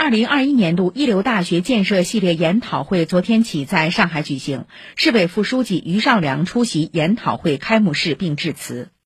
二零二一年度一流大学建设系列研讨会昨天起在上海举行，市委副书记于尚良出席研讨会开幕式并致辞。